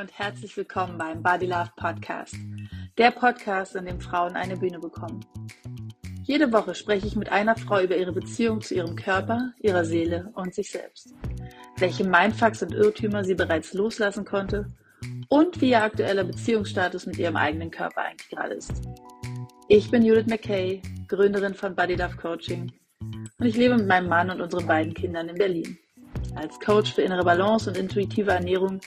und herzlich willkommen beim Body Love Podcast. Der Podcast, in dem Frauen eine Bühne bekommen. Jede Woche spreche ich mit einer Frau über ihre Beziehung zu ihrem Körper, ihrer Seele und sich selbst. Welche Mindfucks und Irrtümer sie bereits loslassen konnte und wie ihr aktueller Beziehungsstatus mit ihrem eigenen Körper eigentlich gerade ist. Ich bin Judith McKay, Gründerin von Body Love Coaching und ich lebe mit meinem Mann und unseren beiden Kindern in Berlin. Als Coach für innere Balance und intuitive Ernährung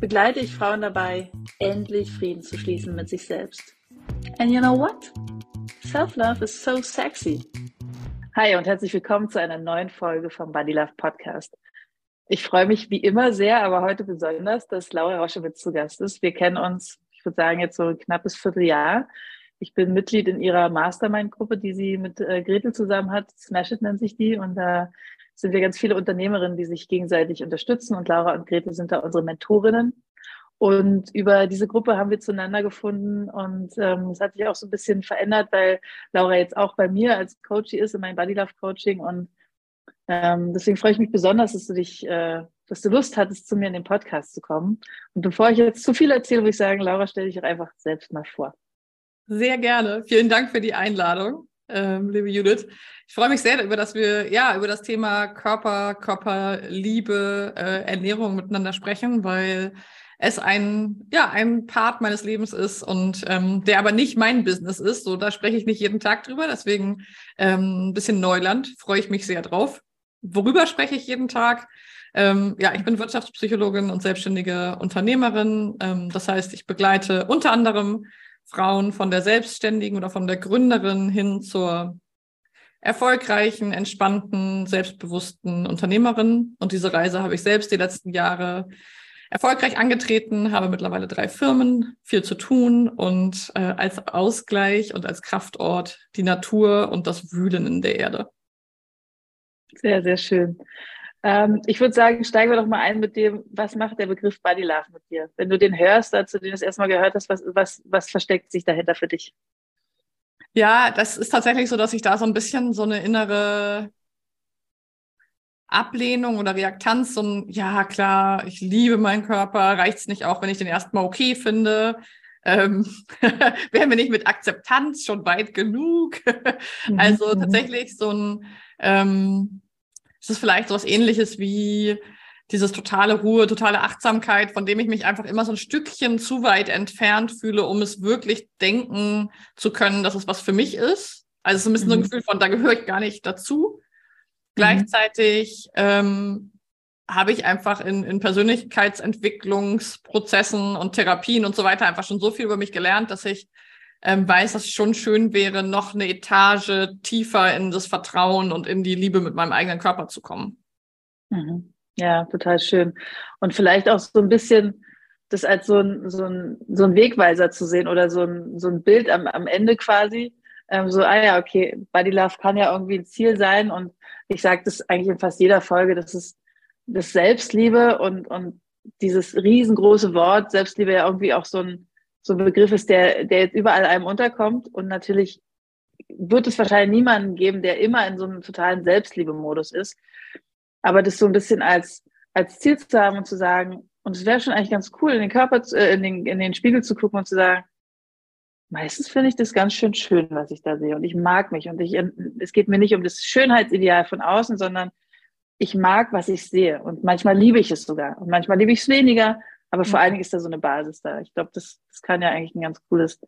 begleite ich Frauen dabei, endlich Frieden zu schließen mit sich selbst. And you know what? Self-love is so sexy. Hi und herzlich willkommen zu einer neuen Folge vom Body Love Podcast. Ich freue mich wie immer sehr, aber heute besonders, dass Laura Roschewitz zu Gast ist. Wir kennen uns, ich würde sagen, jetzt so ein knappes Vierteljahr. Ich bin Mitglied in ihrer Mastermind-Gruppe, die sie mit äh, Gretel zusammen hat. Smash It nennt sich die. Und da sind wir ganz viele Unternehmerinnen, die sich gegenseitig unterstützen und Laura und Grete sind da unsere Mentorinnen. Und über diese Gruppe haben wir zueinander gefunden und ähm, es hat sich auch so ein bisschen verändert, weil Laura jetzt auch bei mir als Coach ist in meinem Body Love Coaching und ähm, deswegen freue ich mich besonders, dass du dich, äh, dass du Lust hattest, zu mir in den Podcast zu kommen. Und bevor ich jetzt zu viel erzähle, würde ich sagen, Laura, stell dich auch einfach selbst mal vor. Sehr gerne. Vielen Dank für die Einladung ähm, liebe Judith. Ich freue mich sehr über, dass wir ja über das Thema Körper, Körperliebe, äh, Ernährung miteinander sprechen, weil es ein ja ein Part meines Lebens ist und ähm, der aber nicht mein Business ist. So da spreche ich nicht jeden Tag drüber. Deswegen ähm, ein bisschen Neuland. Freue ich mich sehr drauf. Worüber spreche ich jeden Tag? Ähm, ja, ich bin Wirtschaftspsychologin und selbstständige Unternehmerin. Ähm, das heißt, ich begleite unter anderem Frauen von der Selbstständigen oder von der Gründerin hin zur erfolgreichen, entspannten, selbstbewussten Unternehmerin. Und diese Reise habe ich selbst die letzten Jahre erfolgreich angetreten, habe mittlerweile drei Firmen, viel zu tun und äh, als Ausgleich und als Kraftort die Natur und das Wühlen in der Erde. Sehr, sehr schön. Ähm, ich würde sagen, steigen wir doch mal ein mit dem, was macht der Begriff Body Love mit dir? Wenn du den hörst, als du den das erstmal gehört hast, was, was, was versteckt sich dahinter für dich? Ja, das ist tatsächlich so, dass ich da so ein bisschen so eine innere Ablehnung oder Reaktanz, so ein, ja klar, ich liebe meinen Körper, reicht es nicht auch, wenn ich den erstmal okay finde? Ähm, wären wir nicht mit Akzeptanz schon weit genug? Mhm, also tatsächlich so ein, ähm, es ist vielleicht so was ähnliches wie dieses totale Ruhe, totale Achtsamkeit, von dem ich mich einfach immer so ein Stückchen zu weit entfernt fühle, um es wirklich denken zu können, dass es was für mich ist. Also es ist ein bisschen mhm. so ein. Gefühl von, da gehöre ich gar nicht dazu. Mhm. Gleichzeitig ähm, habe ich einfach in, in Persönlichkeitsentwicklungsprozessen und Therapien und so weiter einfach schon so viel über mich gelernt, dass ich ähm, weiß, dass es schon schön wäre, noch eine Etage tiefer in das Vertrauen und in die Liebe mit meinem eigenen Körper zu kommen. Mhm. Ja, total schön. Und vielleicht auch so ein bisschen das als so ein, so ein, so ein Wegweiser zu sehen oder so ein, so ein Bild am, am Ende quasi. Ähm, so, ah ja, okay, Body Love kann ja irgendwie ein Ziel sein und ich sage das eigentlich in fast jeder Folge, das ist das Selbstliebe und, und dieses riesengroße Wort Selbstliebe ja irgendwie auch so ein, so ein Begriff ist, der, der jetzt überall einem unterkommt. Und natürlich wird es wahrscheinlich niemanden geben, der immer in so einem totalen Selbstliebe-Modus ist. Aber das so ein bisschen als, als Ziel zu haben und zu sagen, und es wäre schon eigentlich ganz cool, in den Körper, äh, in, den, in den Spiegel zu gucken und zu sagen, meistens finde ich das ganz schön schön, was ich da sehe. Und ich mag mich. Und ich, es geht mir nicht um das Schönheitsideal von außen, sondern ich mag, was ich sehe. Und manchmal liebe ich es sogar. Und manchmal liebe ich es weniger. Aber vor allen Dingen ist da so eine Basis da. Ich glaube, das, das kann ja eigentlich ein ganz cooles,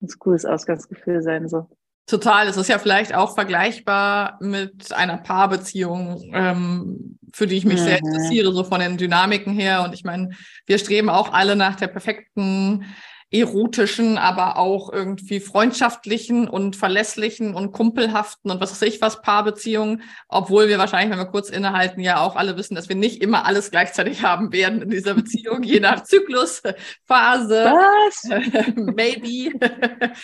ganz cooles Ausgangsgefühl sein. So. Total. Es ist ja vielleicht auch vergleichbar mit einer Paarbeziehung, ähm, für die ich mich mhm. sehr interessiere, so von den Dynamiken her. Und ich meine, wir streben auch alle nach der perfekten erotischen, aber auch irgendwie freundschaftlichen und verlässlichen und kumpelhaften und was weiß ich was Paarbeziehungen, obwohl wir wahrscheinlich, wenn wir kurz innehalten, ja auch alle wissen, dass wir nicht immer alles gleichzeitig haben werden in dieser Beziehung, je nach Zyklus, Phase, was? maybe.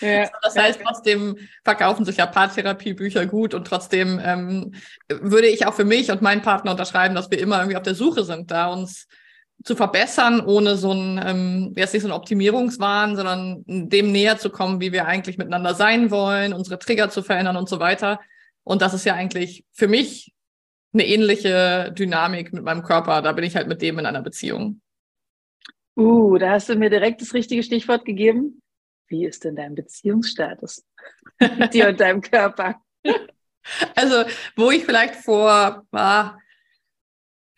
Ja. Das heißt, trotzdem verkaufen sich ja Paartherapiebücher gut und trotzdem ähm, würde ich auch für mich und meinen Partner unterschreiben, dass wir immer irgendwie auf der Suche sind, da uns zu verbessern, ohne so ein, ähm, jetzt nicht so ein Optimierungswahn, sondern dem näher zu kommen, wie wir eigentlich miteinander sein wollen, unsere Trigger zu verändern und so weiter. Und das ist ja eigentlich für mich eine ähnliche Dynamik mit meinem Körper. Da bin ich halt mit dem in einer Beziehung. Uh, da hast du mir direkt das richtige Stichwort gegeben. Wie ist denn dein Beziehungsstatus mit dir und deinem Körper? Also, wo ich vielleicht vor, war, ich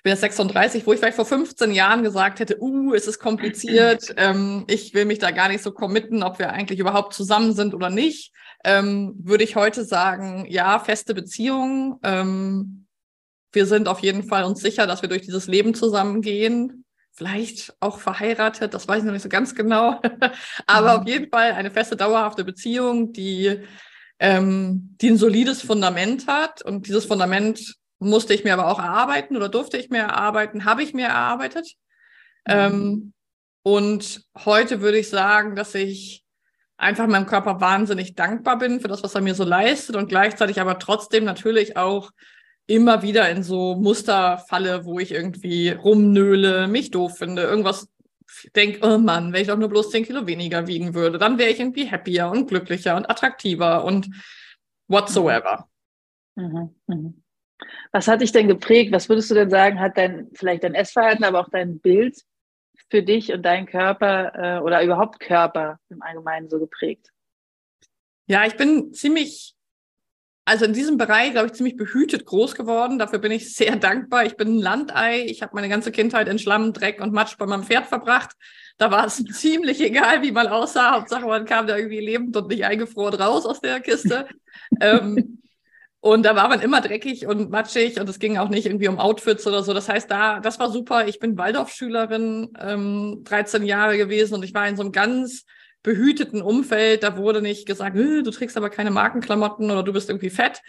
bin jetzt 36, wo ich vielleicht vor 15 Jahren gesagt hätte, uh, es ist kompliziert, ähm, ich will mich da gar nicht so committen, ob wir eigentlich überhaupt zusammen sind oder nicht, ähm, würde ich heute sagen, ja, feste Beziehung. Ähm, wir sind auf jeden Fall uns sicher, dass wir durch dieses Leben zusammengehen. Vielleicht auch verheiratet, das weiß ich noch nicht so ganz genau. Aber mhm. auf jeden Fall eine feste, dauerhafte Beziehung, die ähm, die ein solides Fundament hat. Und dieses Fundament musste ich mir aber auch erarbeiten oder durfte ich mir erarbeiten, habe ich mir erarbeitet. Mhm. Ähm, und heute würde ich sagen, dass ich einfach meinem Körper wahnsinnig dankbar bin für das, was er mir so leistet und gleichzeitig aber trotzdem natürlich auch immer wieder in so Muster falle, wo ich irgendwie rumnöle, mich doof finde, irgendwas denke, oh Mann, wenn ich doch nur bloß 10 Kilo weniger wiegen würde, dann wäre ich irgendwie happier und glücklicher und attraktiver und whatsoever. Mhm, mhm. Was hat dich denn geprägt? Was würdest du denn sagen, hat dein, vielleicht dein Essverhalten, aber auch dein Bild für dich und deinen Körper äh, oder überhaupt Körper im Allgemeinen so geprägt? Ja, ich bin ziemlich also in diesem Bereich, glaube ich, ziemlich behütet groß geworden. Dafür bin ich sehr dankbar. Ich bin ein Landei. Ich habe meine ganze Kindheit in Schlamm, Dreck und Matsch bei meinem Pferd verbracht. Da war es ziemlich egal, wie man aussah. Hauptsache, man kam da irgendwie lebend und nicht eingefroren raus aus der Kiste. ähm, und da war man immer dreckig und matschig und es ging auch nicht irgendwie um Outfits oder so. Das heißt, da, das war super. Ich bin Waldorfschülerin, ähm, 13 Jahre gewesen und ich war in so einem ganz behüteten Umfeld, da wurde nicht gesagt, du trägst aber keine Markenklamotten oder du bist irgendwie fett.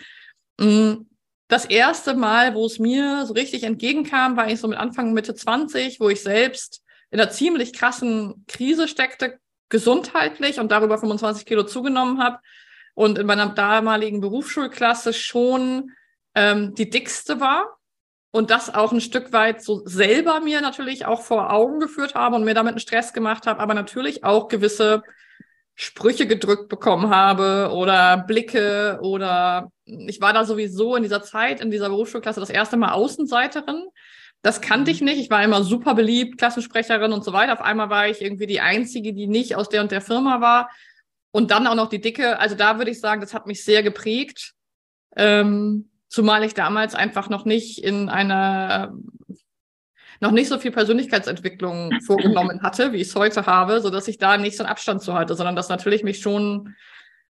Mm, das erste Mal, wo es mir so richtig entgegenkam, war ich so mit Anfang, Mitte 20, wo ich selbst in einer ziemlich krassen Krise steckte, gesundheitlich und darüber 25 Kilo zugenommen habe und in meiner damaligen Berufsschulklasse schon ähm, die dickste war und das auch ein Stück weit so selber mir natürlich auch vor Augen geführt habe und mir damit einen Stress gemacht habe, aber natürlich auch gewisse Sprüche gedrückt bekommen habe oder Blicke oder ich war da sowieso in dieser Zeit, in dieser Berufsschulklasse das erste Mal Außenseiterin. Das kannte ich mhm. nicht. Ich war immer super beliebt, Klassensprecherin und so weiter. Auf einmal war ich irgendwie die Einzige, die nicht aus der und der Firma war. Und dann auch noch die Dicke. Also da würde ich sagen, das hat mich sehr geprägt. Ähm, Zumal ich damals einfach noch nicht in einer noch nicht so viel Persönlichkeitsentwicklung vorgenommen hatte, wie ich es heute habe, so dass ich da nicht so einen Abstand zu hatte, sondern das natürlich mich schon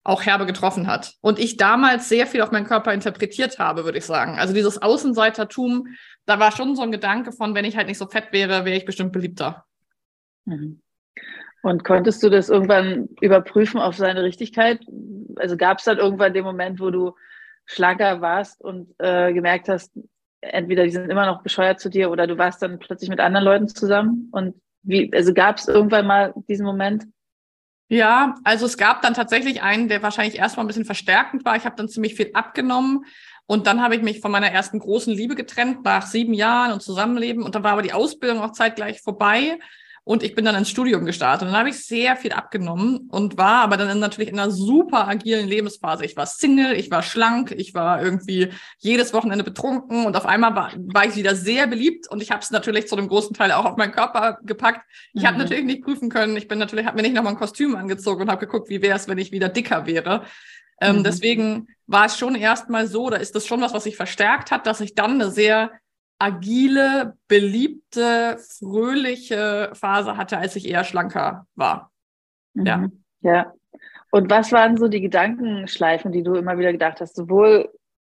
auch herbe getroffen hat. Und ich damals sehr viel auf meinen Körper interpretiert habe, würde ich sagen. Also dieses Außenseitertum, da war schon so ein Gedanke von, wenn ich halt nicht so fett wäre, wäre ich bestimmt beliebter. Mhm. Und konntest du das irgendwann überprüfen auf seine Richtigkeit? Also gab es dann irgendwann den Moment, wo du schlanker warst und äh, gemerkt hast, entweder die sind immer noch bescheuert zu dir oder du warst dann plötzlich mit anderen Leuten zusammen? Und wie, also gab es irgendwann mal diesen Moment? Ja, also es gab dann tatsächlich einen, der wahrscheinlich erstmal ein bisschen verstärkend war. Ich habe dann ziemlich viel abgenommen und dann habe ich mich von meiner ersten großen Liebe getrennt nach sieben Jahren und Zusammenleben und dann war aber die Ausbildung auch zeitgleich vorbei. Und ich bin dann ins Studium gestartet. Und dann habe ich sehr viel abgenommen und war aber dann natürlich in einer super agilen Lebensphase. Ich war Single, ich war schlank, ich war irgendwie jedes Wochenende betrunken und auf einmal war, war ich wieder sehr beliebt und ich habe es natürlich zu einem großen Teil auch auf meinen Körper gepackt. Ich mhm. habe natürlich nicht prüfen können. Ich bin natürlich, habe mir nicht nochmal ein Kostüm angezogen und habe geguckt, wie wäre es, wenn ich wieder dicker wäre. Ähm, mhm. Deswegen war es schon erstmal so, da ist das schon was, was sich verstärkt hat, dass ich dann eine sehr agile, beliebte, fröhliche Phase hatte, als ich eher schlanker war. Mhm. Ja. Ja. Und was waren so die Gedankenschleifen, die du immer wieder gedacht hast, sowohl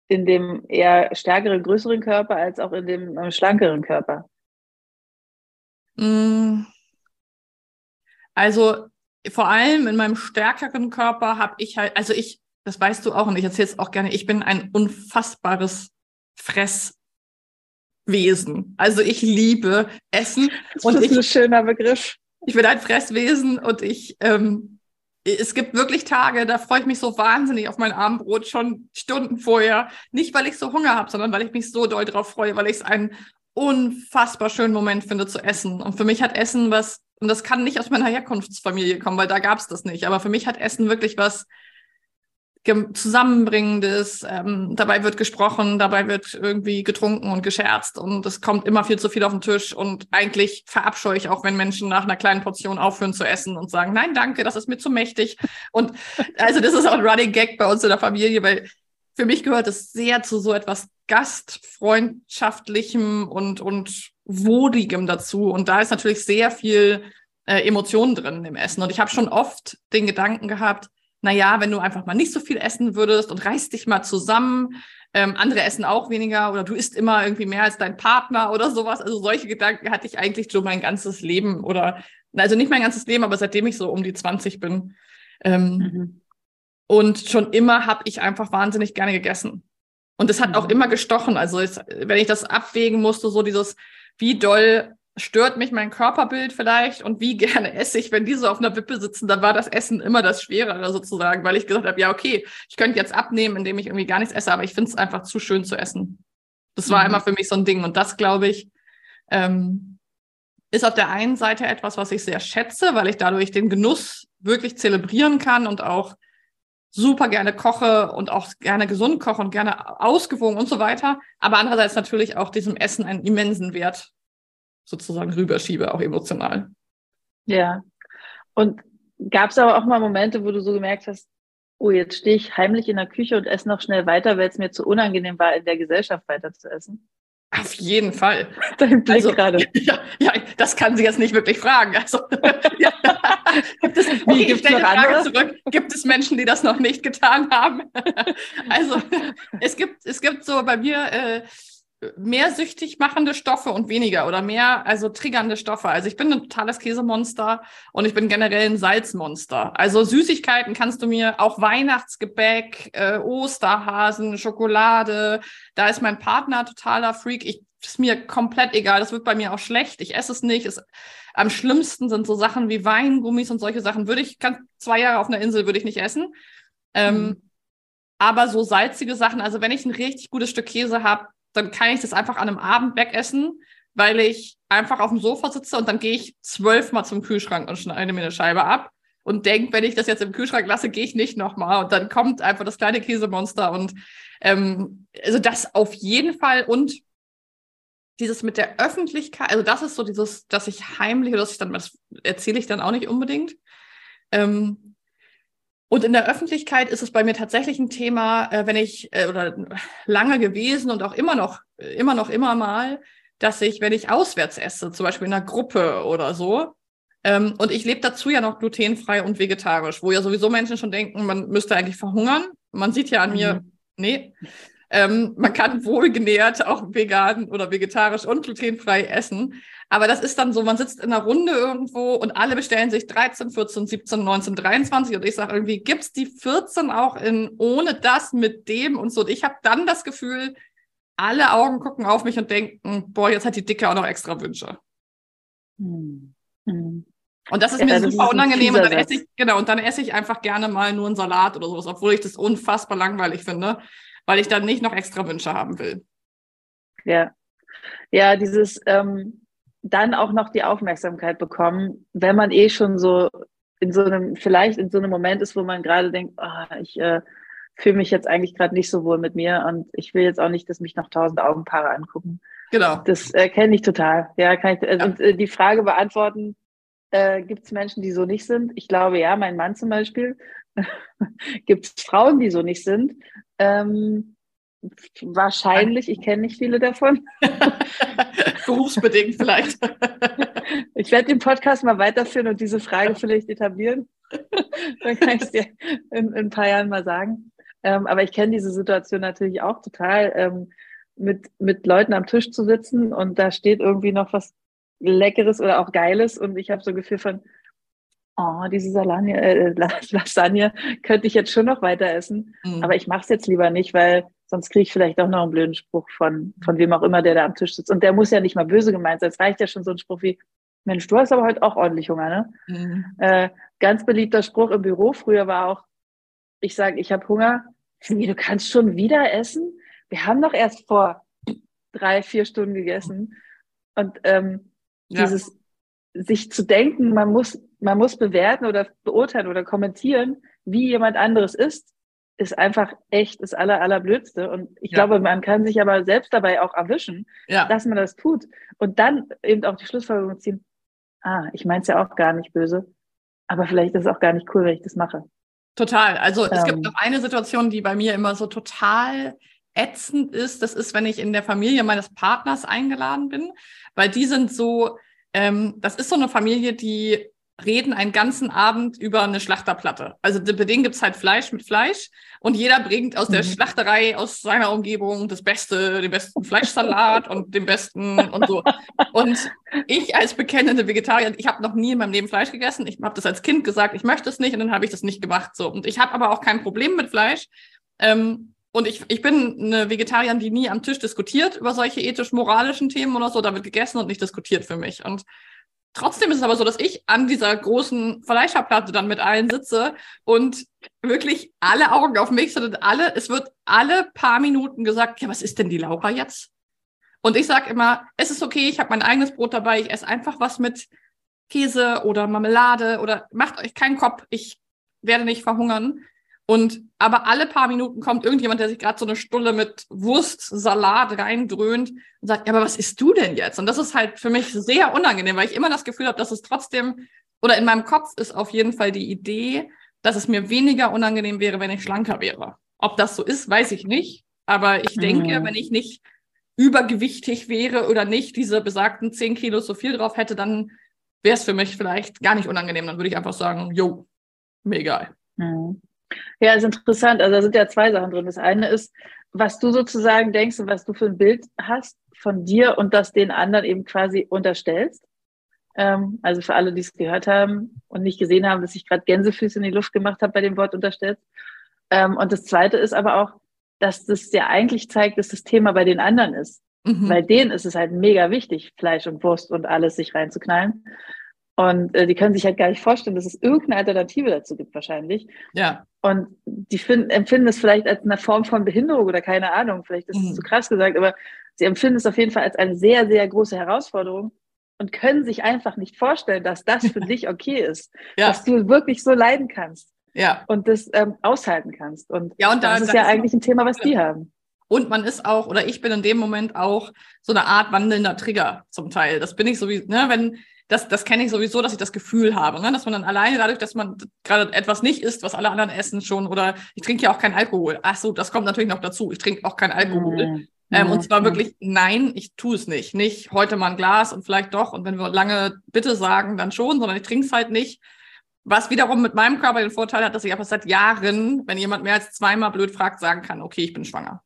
in dem eher stärkeren, größeren Körper als auch in dem äh, schlankeren Körper? Mm. Also vor allem in meinem stärkeren Körper habe ich halt, also ich, das weißt du auch und ich erzähle es auch gerne, ich bin ein unfassbares Fress Wesen. Also ich liebe Essen. Das und ist ich, ein schöner Begriff. Ich bin ein Fresswesen und ich, ähm, es gibt wirklich Tage, da freue ich mich so wahnsinnig auf mein Abendbrot schon Stunden vorher. Nicht, weil ich so Hunger habe, sondern weil ich mich so doll drauf freue, weil ich es einen unfassbar schönen Moment finde zu essen. Und für mich hat Essen was, und das kann nicht aus meiner Herkunftsfamilie kommen, weil da gab es das nicht, aber für mich hat Essen wirklich was Zusammenbringendes. Ähm, dabei wird gesprochen, dabei wird irgendwie getrunken und gescherzt und es kommt immer viel zu viel auf den Tisch. Und eigentlich verabscheue ich auch, wenn Menschen nach einer kleinen Portion aufhören zu essen und sagen, nein, danke, das ist mir zu mächtig. Und also das ist auch ein Running Gag bei uns in der Familie, weil für mich gehört es sehr zu so etwas Gastfreundschaftlichem und, und Wohligem dazu. Und da ist natürlich sehr viel äh, Emotionen drin im Essen. Und ich habe schon oft den Gedanken gehabt, naja, wenn du einfach mal nicht so viel essen würdest und reißt dich mal zusammen, ähm, andere essen auch weniger oder du isst immer irgendwie mehr als dein Partner oder sowas. Also solche Gedanken hatte ich eigentlich so mein ganzes Leben oder, also nicht mein ganzes Leben, aber seitdem ich so um die 20 bin. Ähm, mhm. Und schon immer habe ich einfach wahnsinnig gerne gegessen. Und es hat mhm. auch immer gestochen. Also es, wenn ich das abwägen musste, so dieses, wie doll stört mich mein Körperbild vielleicht und wie gerne esse ich, wenn die so auf einer Wippe sitzen, dann war das Essen immer das Schwerere sozusagen, weil ich gesagt habe, ja, okay, ich könnte jetzt abnehmen, indem ich irgendwie gar nichts esse, aber ich finde es einfach zu schön zu essen. Das war mhm. immer für mich so ein Ding und das, glaube ich, ähm, ist auf der einen Seite etwas, was ich sehr schätze, weil ich dadurch den Genuss wirklich zelebrieren kann und auch super gerne koche und auch gerne gesund koche und gerne ausgewogen und so weiter. Aber andererseits natürlich auch diesem Essen einen immensen Wert sozusagen rüberschiebe, auch emotional. Ja. Und gab es aber auch mal Momente, wo du so gemerkt hast, oh, jetzt stehe ich heimlich in der Küche und esse noch schnell weiter, weil es mir zu unangenehm war, in der Gesellschaft weiter zu essen? Auf jeden Fall. Dein Blick also, gerade. Ja, ja, das kann sie jetzt nicht wirklich fragen. Also, ja. gibt es, okay, Wie, gibt's noch Frage zurück. Gibt es Menschen, die das noch nicht getan haben? also, es gibt, es gibt so bei mir äh, mehr süchtig machende Stoffe und weniger oder mehr, also triggernde Stoffe. Also ich bin ein totales Käsemonster und ich bin generell ein Salzmonster. Also Süßigkeiten kannst du mir, auch Weihnachtsgebäck, äh, Osterhasen, Schokolade, da ist mein Partner totaler Freak. Ich ist mir komplett egal. Das wird bei mir auch schlecht. Ich esse es nicht. Es, am schlimmsten sind so Sachen wie Weingummis und solche Sachen. Würde ich, kann, zwei Jahre auf einer Insel würde ich nicht essen. Ähm, mhm. Aber so salzige Sachen, also wenn ich ein richtig gutes Stück Käse habe, dann kann ich das einfach an einem Abend wegessen, weil ich einfach auf dem Sofa sitze und dann gehe ich zwölfmal zum Kühlschrank und schneide mir eine Scheibe ab und denke, wenn ich das jetzt im Kühlschrank lasse, gehe ich nicht nochmal. Und dann kommt einfach das kleine Käsemonster und ähm, also das auf jeden Fall und dieses mit der Öffentlichkeit, also das ist so dieses, dass ich heimlich oder dass ich dann, das erzähle ich dann auch nicht unbedingt. Ähm, und in der Öffentlichkeit ist es bei mir tatsächlich ein Thema, äh, wenn ich, äh, oder lange gewesen und auch immer noch, immer noch, immer mal, dass ich, wenn ich auswärts esse, zum Beispiel in einer Gruppe oder so, ähm, und ich lebe dazu ja noch glutenfrei und vegetarisch, wo ja sowieso Menschen schon denken, man müsste eigentlich verhungern. Man sieht ja an mhm. mir, nee, ähm, man kann wohlgenährt auch vegan oder vegetarisch und glutenfrei essen. Aber das ist dann so, man sitzt in einer Runde irgendwo und alle bestellen sich 13, 14, 17, 19, 23 und ich sage irgendwie, gibt's die 14 auch in ohne das, mit dem und so. Und ich habe dann das Gefühl, alle Augen gucken auf mich und denken, boah, jetzt hat die Dicke auch noch extra Wünsche. Hm. Hm. Und das ist ja, mir super ist unangenehm. Und dann esse ich, genau, und dann esse ich einfach gerne mal nur einen Salat oder sowas, obwohl ich das unfassbar langweilig finde, weil ich dann nicht noch extra Wünsche haben will. Ja. Ja, dieses, ähm, dann auch noch die Aufmerksamkeit bekommen, wenn man eh schon so in so einem, vielleicht in so einem Moment ist, wo man gerade denkt, oh, ich äh, fühle mich jetzt eigentlich gerade nicht so wohl mit mir und ich will jetzt auch nicht, dass mich noch tausend Augenpaare angucken. Genau. Das äh, kenne ich total. Ja, kann ich, äh, ja. Und äh, die Frage beantworten, äh, gibt es Menschen, die so nicht sind? Ich glaube ja, mein Mann zum Beispiel. gibt es Frauen, die so nicht sind? Ähm, Wahrscheinlich, ich kenne nicht viele davon. Berufsbedingt vielleicht. ich werde den Podcast mal weiterführen und diese Frage vielleicht etablieren. Dann kann ich es dir in, in, ein paar Jahren mal sagen. Ähm, aber ich kenne diese Situation natürlich auch total, ähm, mit, mit Leuten am Tisch zu sitzen und da steht irgendwie noch was Leckeres oder auch Geiles und ich habe so ein Gefühl von, oh, diese Salagne, äh, Lasagne könnte ich jetzt schon noch weiter essen, mhm. aber ich mache es jetzt lieber nicht, weil sonst kriege ich vielleicht auch noch einen blöden Spruch von, von wem auch immer, der da am Tisch sitzt. Und der muss ja nicht mal böse gemeint sein. Es reicht ja schon so ein Spruch wie, Mensch, du hast aber heute auch ordentlich Hunger, ne? Mhm. Äh, ganz beliebter Spruch im Büro früher war auch, ich sage, ich habe Hunger. Wie, du kannst schon wieder essen? Wir haben doch erst vor drei, vier Stunden gegessen. Und ähm, ja. dieses sich zu denken, man muss, man muss bewerten oder beurteilen oder kommentieren, wie jemand anderes ist, ist einfach echt das aller, allerblödste. Und ich ja. glaube, man kann sich aber selbst dabei auch erwischen, ja. dass man das tut. Und dann eben auch die Schlussfolgerung ziehen, ah, ich meine es ja auch gar nicht böse, aber vielleicht ist es auch gar nicht cool, wenn ich das mache. Total. Also es gibt ähm. noch eine Situation, die bei mir immer so total ätzend ist. Das ist, wenn ich in der Familie meines Partners eingeladen bin, weil die sind so, ähm, das ist so eine Familie, die reden einen ganzen Abend über eine Schlachterplatte. Also bei denen gibt's halt Fleisch mit Fleisch und jeder bringt aus der mhm. Schlachterei, aus seiner Umgebung das Beste, den besten Fleischsalat und den besten und so. Und ich als bekennende Vegetarier, ich habe noch nie in meinem Leben Fleisch gegessen. Ich habe das als Kind gesagt, ich möchte es nicht und dann habe ich das nicht gemacht. So. Und ich habe aber auch kein Problem mit Fleisch. Ähm, und ich, ich bin eine Vegetarierin, die nie am Tisch diskutiert über solche ethisch-moralischen Themen oder so. Da wird gegessen und nicht diskutiert für mich. Und Trotzdem ist es aber so, dass ich an dieser großen Fleischerplatte dann mit allen sitze und wirklich alle Augen auf mich sind und alle, es wird alle paar Minuten gesagt, ja, was ist denn die Laura jetzt? Und ich sage immer, es ist okay, ich habe mein eigenes Brot dabei, ich esse einfach was mit Käse oder Marmelade oder macht euch keinen Kopf, ich werde nicht verhungern. Und aber alle paar Minuten kommt irgendjemand, der sich gerade so eine Stulle mit Wurstsalat reindröhnt und sagt, ja, aber was isst du denn jetzt? Und das ist halt für mich sehr unangenehm, weil ich immer das Gefühl habe, dass es trotzdem, oder in meinem Kopf ist auf jeden Fall die Idee, dass es mir weniger unangenehm wäre, wenn ich schlanker wäre. Ob das so ist, weiß ich nicht. Aber ich denke, mhm. wenn ich nicht übergewichtig wäre oder nicht diese besagten 10 Kilo so viel drauf hätte, dann wäre es für mich vielleicht gar nicht unangenehm. Dann würde ich einfach sagen, jo, mir egal. Mhm. Ja, ist interessant. Also da sind ja zwei Sachen drin. Das eine ist, was du sozusagen denkst und was du für ein Bild hast von dir und das den anderen eben quasi unterstellst. Ähm, also für alle, die es gehört haben und nicht gesehen haben, dass ich gerade Gänsefüße in die Luft gemacht habe bei dem Wort unterstellst. Ähm, und das zweite ist aber auch, dass das ja eigentlich zeigt, dass das Thema bei den anderen ist. Mhm. Bei denen ist es halt mega wichtig, Fleisch und Wurst und alles sich reinzuknallen. Und äh, die können sich halt gar nicht vorstellen, dass es irgendeine Alternative dazu gibt, wahrscheinlich. Ja. Und die finden, empfinden es vielleicht als eine Form von Behinderung oder keine Ahnung, vielleicht ist es mhm. zu krass gesagt, aber sie empfinden es auf jeden Fall als eine sehr, sehr große Herausforderung und können sich einfach nicht vorstellen, dass das für dich okay ist. Ja. Dass du wirklich so leiden kannst. Ja. Und das ähm, aushalten kannst. Und, ja, und das da, ist ja eigentlich ein Thema, was die haben. Und man ist auch, oder ich bin in dem Moment auch so eine Art wandelnder Trigger zum Teil. Das bin ich so wie, ne, wenn, das, das kenne ich sowieso, dass ich das Gefühl habe, ne? dass man dann alleine dadurch, dass man gerade etwas nicht isst, was alle anderen essen schon, oder ich trinke ja auch keinen Alkohol. Ach so, das kommt natürlich noch dazu. Ich trinke auch keinen Alkohol. Mhm. Ähm, und zwar wirklich, nein, ich tue es nicht. Nicht heute mal ein Glas und vielleicht doch. Und wenn wir lange bitte sagen, dann schon, sondern ich trinke es halt nicht. Was wiederum mit meinem Körper den Vorteil hat, dass ich aber seit Jahren, wenn jemand mehr als zweimal blöd fragt, sagen kann, okay, ich bin schwanger.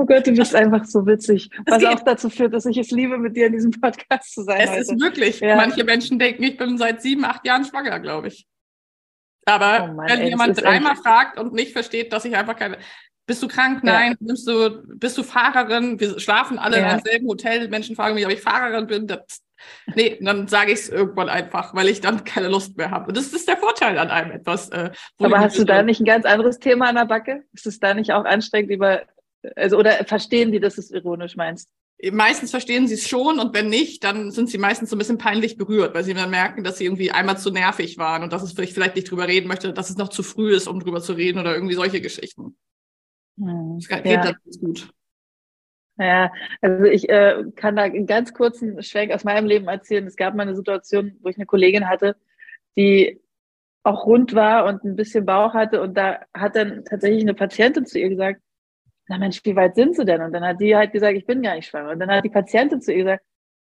Oh Gott, du bist einfach so witzig. Was auch dazu führt, dass ich es liebe, mit dir in diesem Podcast zu sein. Es heute. ist wirklich. Ja. Manche Menschen denken, ich bin seit sieben, acht Jahren schwanger, glaube ich. Aber oh Mann, wenn ey, jemand dreimal echt... fragt und nicht versteht, dass ich einfach keine. Bist du krank? Nein. Ja. Nimmst du, bist du Fahrerin? Wir schlafen alle ja. im selben Hotel. Menschen fragen mich, ob ich Fahrerin bin. Das, nee, dann sage ich es irgendwann einfach, weil ich dann keine Lust mehr habe. Und das ist der Vorteil an einem etwas. Äh, Aber hast du da nicht ein ganz anderes Thema an der Backe? Ist es da nicht auch anstrengend, über also, oder verstehen die, dass du es ironisch meinst? Meistens verstehen sie es schon und wenn nicht, dann sind sie meistens so ein bisschen peinlich berührt, weil sie dann merken, dass sie irgendwie einmal zu nervig waren und dass es vielleicht, vielleicht nicht drüber reden möchte, dass es noch zu früh ist, um drüber zu reden oder irgendwie solche Geschichten. Hm, das geht ja. ganz gut. Ja, also ich äh, kann da einen ganz kurzen Schwenk aus meinem Leben erzählen. Es gab mal eine Situation, wo ich eine Kollegin hatte, die auch rund war und ein bisschen Bauch hatte und da hat dann tatsächlich eine Patientin zu ihr gesagt, na Mensch, wie weit sind Sie denn? Und dann hat die halt gesagt, ich bin gar nicht schwanger. Und dann hat die Patientin zu ihr gesagt,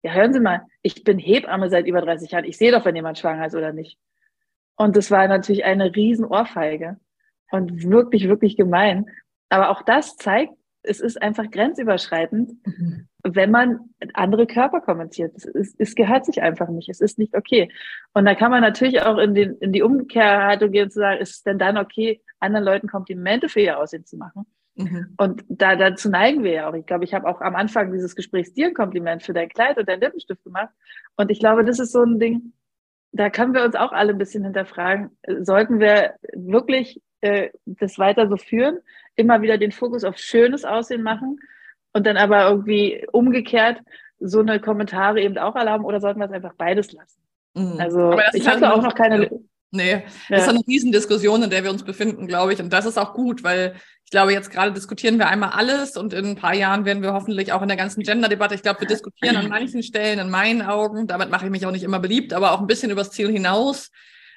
ja, hören Sie mal, ich bin Hebamme seit über 30 Jahren. Ich sehe doch, wenn jemand schwanger ist oder nicht. Und das war natürlich eine riesen Ohrfeige und wirklich, wirklich gemein. Aber auch das zeigt, es ist einfach grenzüberschreitend, mhm. wenn man andere Körper kommentiert. Es, ist, es gehört sich einfach nicht. Es ist nicht okay. Und da kann man natürlich auch in, den, in die Umkehrhaltung gehen und zu sagen, ist es denn dann okay, anderen Leuten Komplimente für ihr Aussehen zu machen? Mhm. Und da, dazu neigen wir ja auch. Ich glaube, ich habe auch am Anfang dieses Gesprächs dir ein Kompliment für dein Kleid und dein Lippenstift gemacht. Und ich glaube, das ist so ein Ding, da können wir uns auch alle ein bisschen hinterfragen. Sollten wir wirklich äh, das weiter so führen, immer wieder den Fokus auf schönes Aussehen machen und dann aber irgendwie umgekehrt so eine Kommentare eben auch erlauben oder sollten wir es einfach beides lassen? Mhm. Also ich habe da auch noch keine. Nee, ja. das ist eine Riesendiskussion, in der wir uns befinden, glaube ich. Und das ist auch gut, weil ich glaube, jetzt gerade diskutieren wir einmal alles und in ein paar Jahren werden wir hoffentlich auch in der ganzen Gender-Debatte, ich glaube, wir diskutieren an manchen Stellen, in meinen Augen, damit mache ich mich auch nicht immer beliebt, aber auch ein bisschen übers Ziel hinaus.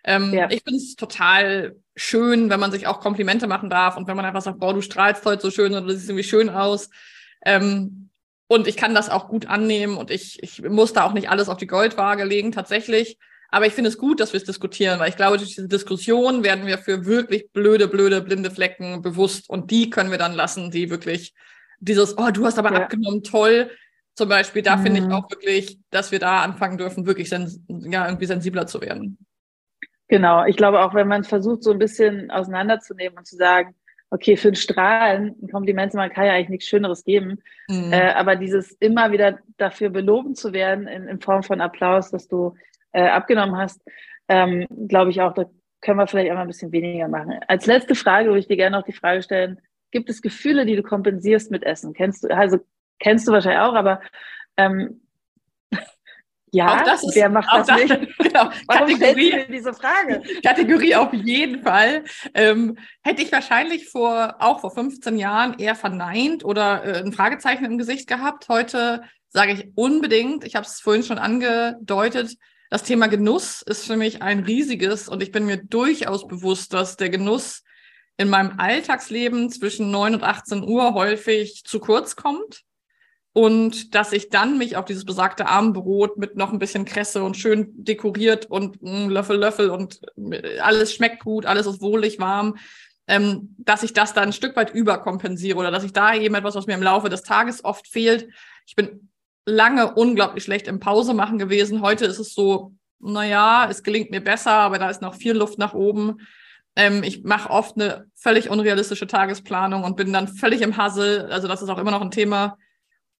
Ähm, ja. Ich finde es total schön, wenn man sich auch Komplimente machen darf und wenn man einfach sagt, boah, du strahlst heute so schön oder du siehst irgendwie schön aus. Ähm, und ich kann das auch gut annehmen und ich, ich muss da auch nicht alles auf die Goldwaage legen, tatsächlich. Aber ich finde es gut, dass wir es diskutieren, weil ich glaube, durch diese Diskussion werden wir für wirklich blöde, blöde, blinde Flecken bewusst und die können wir dann lassen, die wirklich dieses, oh, du hast aber ja. abgenommen, toll. Zum Beispiel, da mhm. finde ich mhm. auch wirklich, dass wir da anfangen dürfen, wirklich sens ja, irgendwie sensibler zu werden. Genau, ich glaube auch, wenn man versucht, so ein bisschen auseinanderzunehmen und zu sagen, okay, für ein Strahlen, ein Kompliment man kann ja eigentlich nichts Schöneres geben, mhm. äh, aber dieses immer wieder dafür beloben zu werden in, in Form von Applaus, dass du äh, abgenommen hast, ähm, glaube ich auch, da können wir vielleicht einmal ein bisschen weniger machen. Als letzte Frage würde ich dir gerne noch die Frage stellen, gibt es Gefühle, die du kompensierst mit Essen? Kennst du, also kennst du wahrscheinlich auch, aber ähm, ja, das ist, wer macht das, das nicht? Genau. Warum Kategorie, du diese Frage? Kategorie auf jeden Fall. Ähm, hätte ich wahrscheinlich vor, auch vor 15 Jahren eher verneint oder äh, ein Fragezeichen im Gesicht gehabt. Heute sage ich unbedingt, ich habe es vorhin schon angedeutet, das Thema Genuss ist für mich ein riesiges und ich bin mir durchaus bewusst, dass der Genuss in meinem Alltagsleben zwischen 9 und 18 Uhr häufig zu kurz kommt und dass ich dann mich auf dieses besagte Armbrot mit noch ein bisschen Kresse und schön dekoriert und mh, Löffel, Löffel und äh, alles schmeckt gut, alles ist wohlig warm, ähm, dass ich das dann ein Stück weit überkompensiere oder dass ich da eben etwas, was mir im Laufe des Tages oft fehlt. Ich bin lange unglaublich schlecht im Pause machen gewesen. Heute ist es so, naja, es gelingt mir besser, aber da ist noch viel Luft nach oben. Ähm, ich mache oft eine völlig unrealistische Tagesplanung und bin dann völlig im Hassel. Also das ist auch immer noch ein Thema.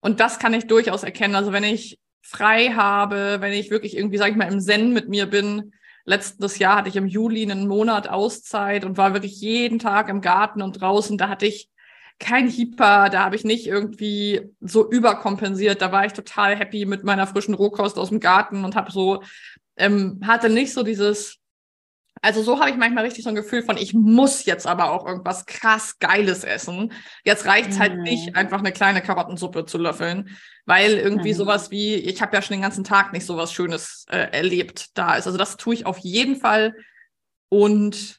Und das kann ich durchaus erkennen. Also wenn ich frei habe, wenn ich wirklich irgendwie, sag ich mal, im Zen mit mir bin. Letztes Jahr hatte ich im Juli einen Monat Auszeit und war wirklich jeden Tag im Garten und draußen. Da hatte ich kein Hyper, da habe ich nicht irgendwie so überkompensiert. Da war ich total happy mit meiner frischen Rohkost aus dem Garten und habe so, ähm, hatte nicht so dieses, also so habe ich manchmal richtig so ein Gefühl von, ich muss jetzt aber auch irgendwas krass Geiles essen. Jetzt reicht es halt mhm. nicht, einfach eine kleine Karottensuppe zu löffeln, weil irgendwie mhm. sowas wie, ich habe ja schon den ganzen Tag nicht sowas Schönes äh, erlebt da ist. Also das tue ich auf jeden Fall. Und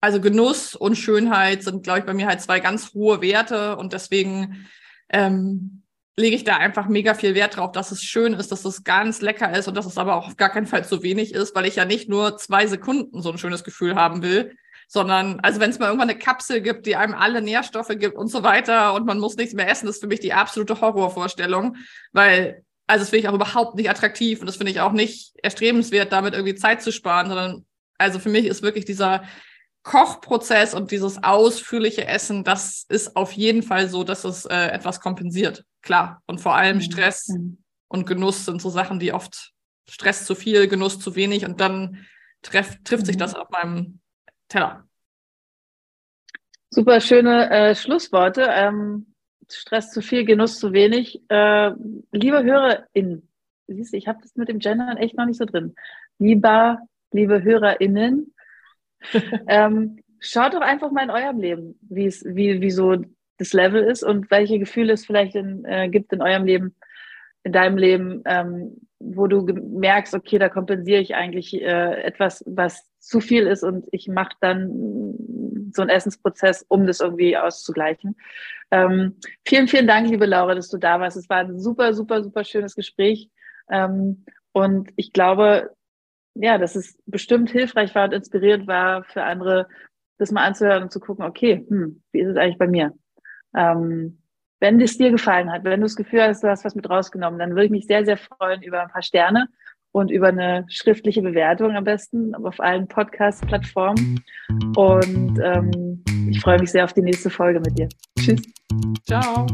also Genuss und Schönheit sind, glaube ich, bei mir halt zwei ganz hohe Werte und deswegen ähm, lege ich da einfach mega viel Wert drauf, dass es schön ist, dass es ganz lecker ist und dass es aber auch auf gar keinen Fall zu wenig ist, weil ich ja nicht nur zwei Sekunden so ein schönes Gefühl haben will, sondern also wenn es mal irgendwann eine Kapsel gibt, die einem alle Nährstoffe gibt und so weiter und man muss nichts mehr essen, das ist für mich die absolute Horrorvorstellung, weil also das finde ich auch überhaupt nicht attraktiv und das finde ich auch nicht erstrebenswert, damit irgendwie Zeit zu sparen, sondern also für mich ist wirklich dieser Kochprozess und dieses ausführliche Essen, das ist auf jeden Fall so, dass es äh, etwas kompensiert. Klar. Und vor allem mhm. Stress mhm. und Genuss sind so Sachen, die oft Stress zu viel, Genuss zu wenig und dann treff, trifft mhm. sich das auf meinem Teller. Super schöne äh, Schlussworte. Ähm, Stress zu viel, Genuss zu wenig. Äh, liebe HörerInnen, siehst du, ich habe das mit dem Gendern echt noch nicht so drin. Lieber, liebe HörerInnen, ähm, schaut doch einfach mal in eurem Leben, wie es, wie, wie so das Level ist und welche Gefühle es vielleicht in, äh, gibt in eurem Leben, in deinem Leben, ähm, wo du merkst, okay, da kompensiere ich eigentlich äh, etwas, was zu viel ist und ich mache dann so einen Essensprozess, um das irgendwie auszugleichen. Ähm, vielen, vielen Dank, liebe Laura, dass du da warst. Es war ein super, super, super schönes Gespräch. Ähm, und ich glaube, ja, dass es bestimmt hilfreich war und inspiriert war für andere, das mal anzuhören und zu gucken, okay, hm, wie ist es eigentlich bei mir? Ähm, wenn es dir gefallen hat, wenn du das Gefühl hast, du hast was mit rausgenommen, dann würde ich mich sehr, sehr freuen über ein paar Sterne und über eine schriftliche Bewertung am besten auf allen Podcast-Plattformen. Und ähm, ich freue mich sehr auf die nächste Folge mit dir. Tschüss. Ciao.